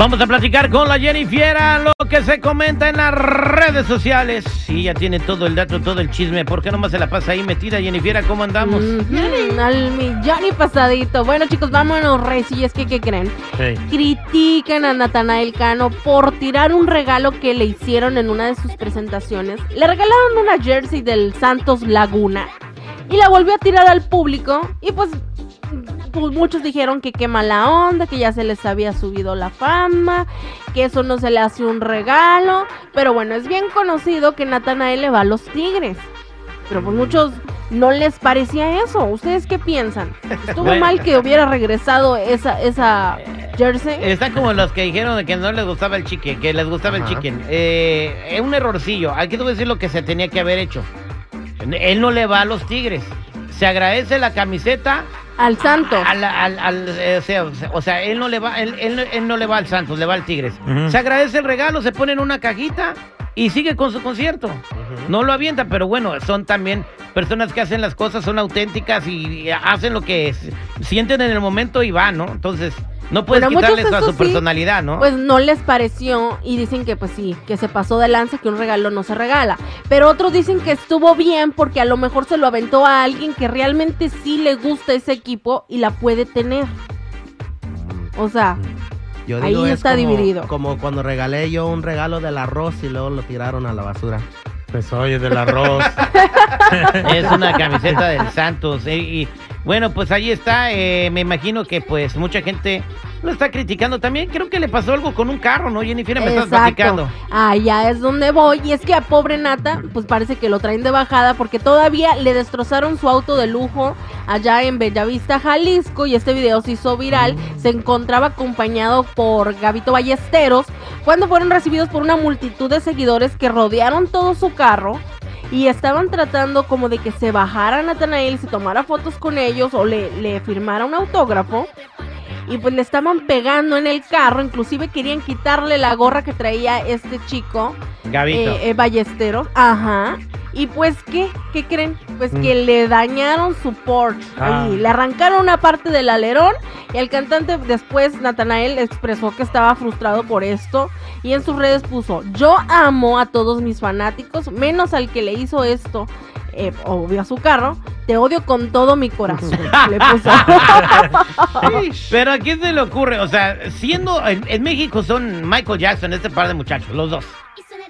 Vamos a platicar con la Jennifiera lo que se comenta en las redes sociales. Sí, ya tiene todo el dato, todo el chisme. ¿Por qué nomás se la pasa ahí metida, Jennifiera? ¿Cómo andamos? Mm, al millón y pasadito. Bueno, chicos, vámonos, Reyes. Y es que, ¿qué creen? Critican a Natanael Cano por tirar un regalo que le hicieron en una de sus presentaciones. Le regalaron una jersey del Santos Laguna y la volvió a tirar al público. Y pues pues muchos dijeron que qué mala onda, que ya se les había subido la fama, que eso no se le hace un regalo. Pero bueno, es bien conocido que Natanael le va a los Tigres. Pero pues muchos no les parecía eso. ¿Ustedes qué piensan? ¿Estuvo Bueno. mal que hubiera regresado esa, esa jersey? Está como los que dijeron de que no les gustaba el chicken, que les gustaba el chicken. Eh, es un errorcillo. Aquí te voy a decir lo que se tenía que haber hecho. Él no le va a los Tigres. Se agradece la camiseta Al santo. al, al- al- eh, o, sea, o sea, él no le va, él, él- él no le va al Santos, le va al Tigres. Se agradece el regalo, se pone en una cajita y sigue con su concierto. No lo avienta, pero bueno, son también personas que hacen las cosas, son auténticas y, hacen lo que sienten en el momento y van, ¿no? Entonces, no puedes Bueno, muchos quitarles a eso su sí, personalidad, ¿no? Pues no les pareció y dicen que pues sí, que se pasó de lanza, que un regalo no se regala. Pero otros dicen que estuvo bien porque a lo mejor se lo aventó a alguien que realmente sí le gusta ese equipo y la puede tener. O sea, Yo Ahí es está como- dividido. Como cuando regalé yo un regalo del arroz y luego lo tiraron a la basura. Pues oye, del arroz. Es una camiseta del Santos. eh, y bueno, pues ahí está. eh, me imagino que pues mucha gente lo está criticando. También creo que le pasó algo con un carro, ¿no, Jennifer? Me estás platicando. Allá es donde voy. Y es que a pobre Nata, pues parece que lo traen de bajada porque todavía le destrozaron su auto de lujo allá en Bellavista, Jalisco. Y este video se hizo viral. Se encontraba acompañado por Gabito Ballesteros cuando fueron recibidos por una multitud de seguidores que rodearon todo su carro. Y estaban tratando como de que se bajara Natanael, se tomara fotos con ellos o le, le firmara un autógrafo. Y pues le estaban pegando en el carro, inclusive querían quitarle la gorra que traía este chico, Gabito. eh, eh, Ballesteros. Ajá. Y pues, ¿qué? ¿Qué creen? Pues que le dañaron su Porsche. Ah. Ahí, le arrancaron una parte del alerón y el cantante después, Natanael, expresó que estaba frustrado por esto y en sus redes puso, yo amo a todos mis fanáticos, menos al que le hizo esto. Eh, obvio a su carro, te odio con todo mi corazón. le puso. Pero a quién se le ocurre, o sea, siendo en, en México son Michael Jackson, este par de muchachos, los dos.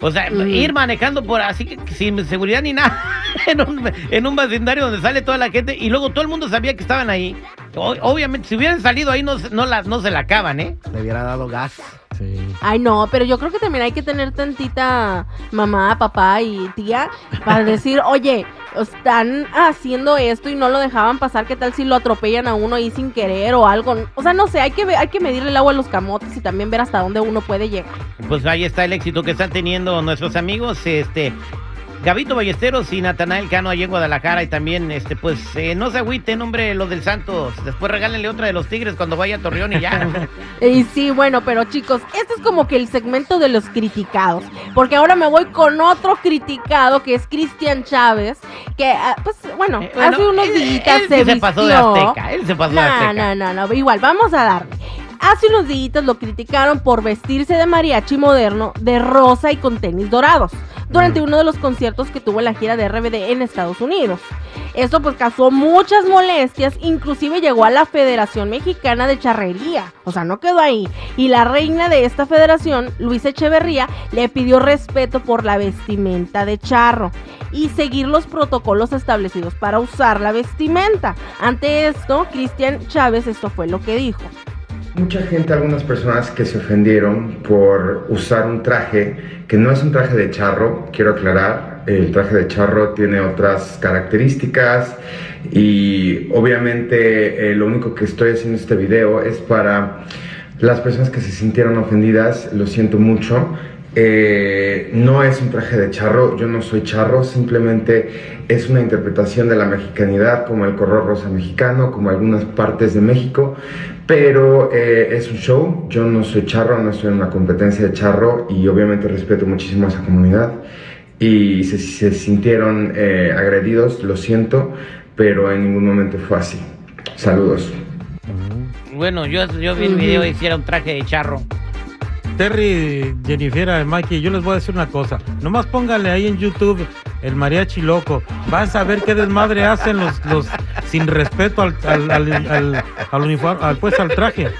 O sea, Mm. ir manejando por así que sin seguridad ni nada, en un, en un vecindario donde sale toda la gente y luego todo el mundo sabía que estaban ahí. O- obviamente, si hubieran salido ahí no, se- no, la, no se la acaban, ¿eh? Le hubiera dado gas. Sí. Ay, no, pero yo creo que también hay que tener tantita mamá, papá y tía para decir, oye, están haciendo esto y no lo dejaban pasar, ¿qué tal si lo atropellan a uno ahí sin querer o algo? O sea, no sé, hay que, hay que medirle el agua a los camotes y también ver hasta dónde uno puede llegar. Pues ahí está el éxito que están teniendo nuestros amigos, este Gabito Ballesteros y Natanael Cano allí en Guadalajara y también, este, pues, eh, no se agüiten, hombre, lo del Santos. Después regálenle otra de los Tigres cuando vaya a Torreón y ya. Y sí, bueno, pero chicos, este es como que el segmento de los criticados, porque ahora me voy con otro criticado que es Cristian Chávez, que, ah, pues, bueno, Eh, bueno, hace unos días él se, se pasó de. Azteca, él se pasó de No, Azteca. no, no, no, igual, vamos a darle. Hace unos días lo criticaron por vestirse de mariachi moderno de rosa y con tenis dorados durante uno de los conciertos que tuvo en la gira de RBD en Estados Unidos. Esto pues causó muchas molestias, inclusive llegó a la Federación Mexicana de Charrería, o sea, no quedó ahí. Y la reina de esta federación, Luisa Echeverría, le pidió respeto por la vestimenta de charro y seguir los protocolos establecidos para usar la vestimenta. Ante esto, Cristian Chávez esto fue lo que dijo. Mucha gente, algunas personas que se ofendieron por usar un traje que no es un traje de charro, quiero aclarar, el traje de charro tiene otras características y obviamente eh, lo único que estoy haciendo este video es para las personas que se sintieron ofendidas, lo siento mucho Eh, no es un traje de charro, yo no soy charro, simplemente es una interpretación de la mexicanidad como el color rosa mexicano, como algunas partes de México, pero eh, es un show, yo no soy charro, no estoy en una competencia de charro y obviamente respeto muchísimo a esa comunidad y si se, sintieron eh, agredidos, lo siento, pero en ningún momento fue así. Saludos. Bueno, yo, yo vi el video y hiciera un traje de charro. Terry, Jennifer, Mikey, yo les voy a decir una cosa. Nomás póngale ahí en YouTube el mariachi loco. Vas a ver qué desmadre hacen los, los sin respeto al, al, al, al, uniforme, al, pues al traje.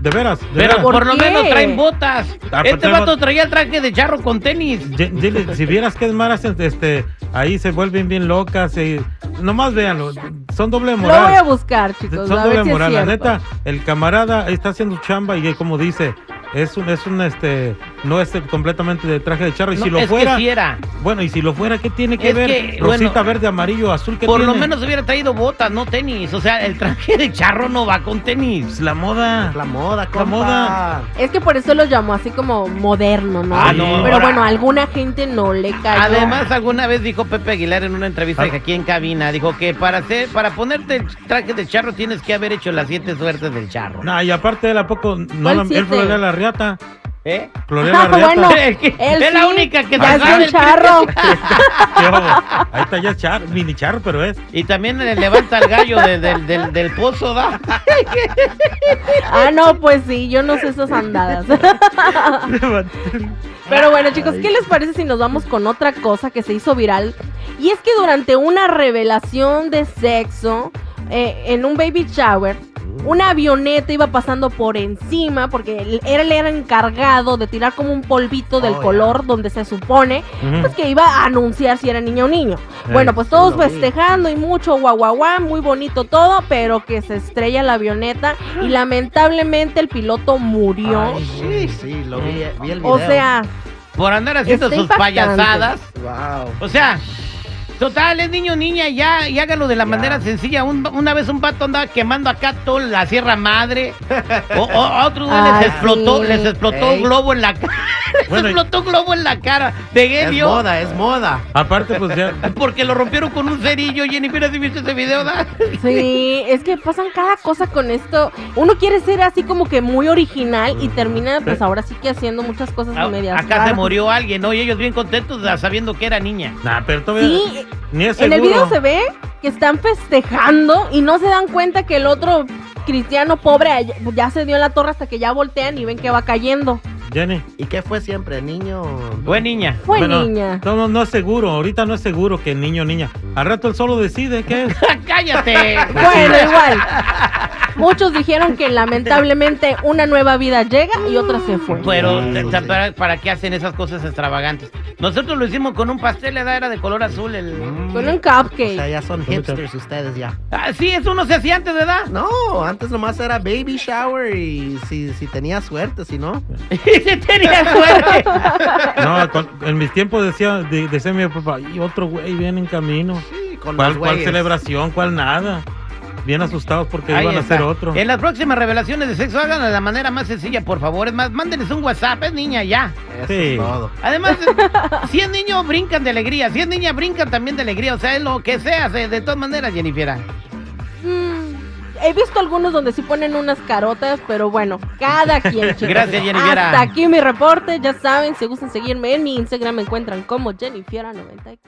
De veras. De Pero veras. por lo menos traen botas. Ah, pero este vato traía el traje de charro con tenis. Ye- dile, si vieras qué desmadre hacen, este, ahí se vuelven bien locas. Y, nomás véanlo. Son doble Lo moral. voy a buscar, chicos. Son a ver doble si moral. La neta, el camarada está haciendo chamba y como dice, es un, es un, este, no es completamente de traje de charro. Y No, si lo es fuera, que era. bueno, y si lo fuera, ¿qué tiene que Es ver? que, Rosita, bueno, verde, amarillo, azul, ¿qué Por lo menos hubiera traído botas, no tenis. O sea, el traje de charro no va con tenis. Es la moda. La moda, compa. moda. Es que por eso lo llamó así como moderno, ¿no? Ah, no, Pero ahora- bueno, a alguna gente no le cayó. Además, alguna vez dijo Pepe Aguilar en una entrevista Ah. que aquí en cabina, dijo que para hacer, para ponerte el traje de charro tienes que haber hecho las siete suertes del charro. No, y aparte él a poco, no, ¿Cuál la- él florea la riata. ¿Eh? Ah, bueno. Es es la única que ya se es un charro. Ahí está ya char, mini charro, pero es. Y también le levanta el gallo de- del- del- del pozo, ¿da? Ah, no, pues sí, yo no sé esas andadas. Pero bueno, chicos, ¿qué les parece si nos vamos con otra cosa que se hizo viral? Y es que durante una revelación de sexo eh, en un baby shower, una avioneta iba pasando por encima porque él él era encargado de tirar como un polvito del Oh, color donde se supone pues que iba a anunciar si era niña o niño. Eh, Bueno, pues todos vi. festejando y mucho guau guau guau, muy bonito todo, pero que se estrella la avioneta y lamentablemente el piloto murió. Ay, sí, sí, lo vi, vi el video. o sea, Por andar haciendo sus impactante. payasadas. wow. O sea, total, es niño niña, ya, y hágalo de la Ya. manera sencilla. Un- una vez un pato andaba quemando acá toda la Sierra Madre. O, o a otros güey Ay, les explotó, sí. les explotó Ey. un globo en la cara. Bueno, les explotó un globo en la cara. De Es moda, es moda. Aparte, pues ya. Porque lo rompieron con un cerillo, Jenny. Mira si viste ese video, ¿da? sí, es que pasan cada cosa con esto. Uno quiere ser así como que muy original y termina pues ahora sí que haciendo muchas cosas Ah, medias. Acá se murió alguien, ¿no? Y ellos bien contentos sabiendo que era niña. Nah, pero todavía. Sí, Ni es en el video se ve que están festejando y no se dan cuenta que el otro cristiano pobre ya- ya se dio en la torre hasta que ya voltean y ven que va cayendo. Jenny. ¿Y qué fue siempre, niño? Fue niña. Fue Bueno, niña. No, no, no es seguro. Ahorita no es seguro que niño o niña. Al rato él solo decide qué es. ¡Cállate! Bueno, igual. Muchos dijeron que lamentablemente una nueva vida llega y otra se fue. Pero, ta- ¿para, para qué hacen esas cosas extravagantes? Nosotros lo hicimos con un pastel, ¿verdad? Era de color azul. El... Con un O sea, cupcake. ya son hipsters ustedes ya. Ah, sí, eso no se hacía antes, ¿verdad? No, antes nomás era baby shower y si, si tenía suerte, si no. Y se tenía suerte. No, con- en mis tiempos decía, de- decía mi papá, y otro güey viene en camino. Sí, con ¿Cuál, los cuál celebración? ¿Cuál nada? Bien asustados porque Ahí iban a hacer otro. En las próximas revelaciones de sexo, háganlo de la manera más sencilla, por favor. Es más, mándenles un WhatsApp, es niña ya. Eso Sí. es todo. Además, si es niño, brincan de alegría. Si es niña, brincan también de alegría. O sea, es lo que sea, de, de todas maneras, Jennifer. Mm, he visto algunos donde sí ponen unas carotas, pero bueno, cada quien, chicos. Gracias, Jennifiera. Hasta aquí mi reporte. Ya saben, si gustan seguirme en mi Instagram, me encuentran como Jennifiera94.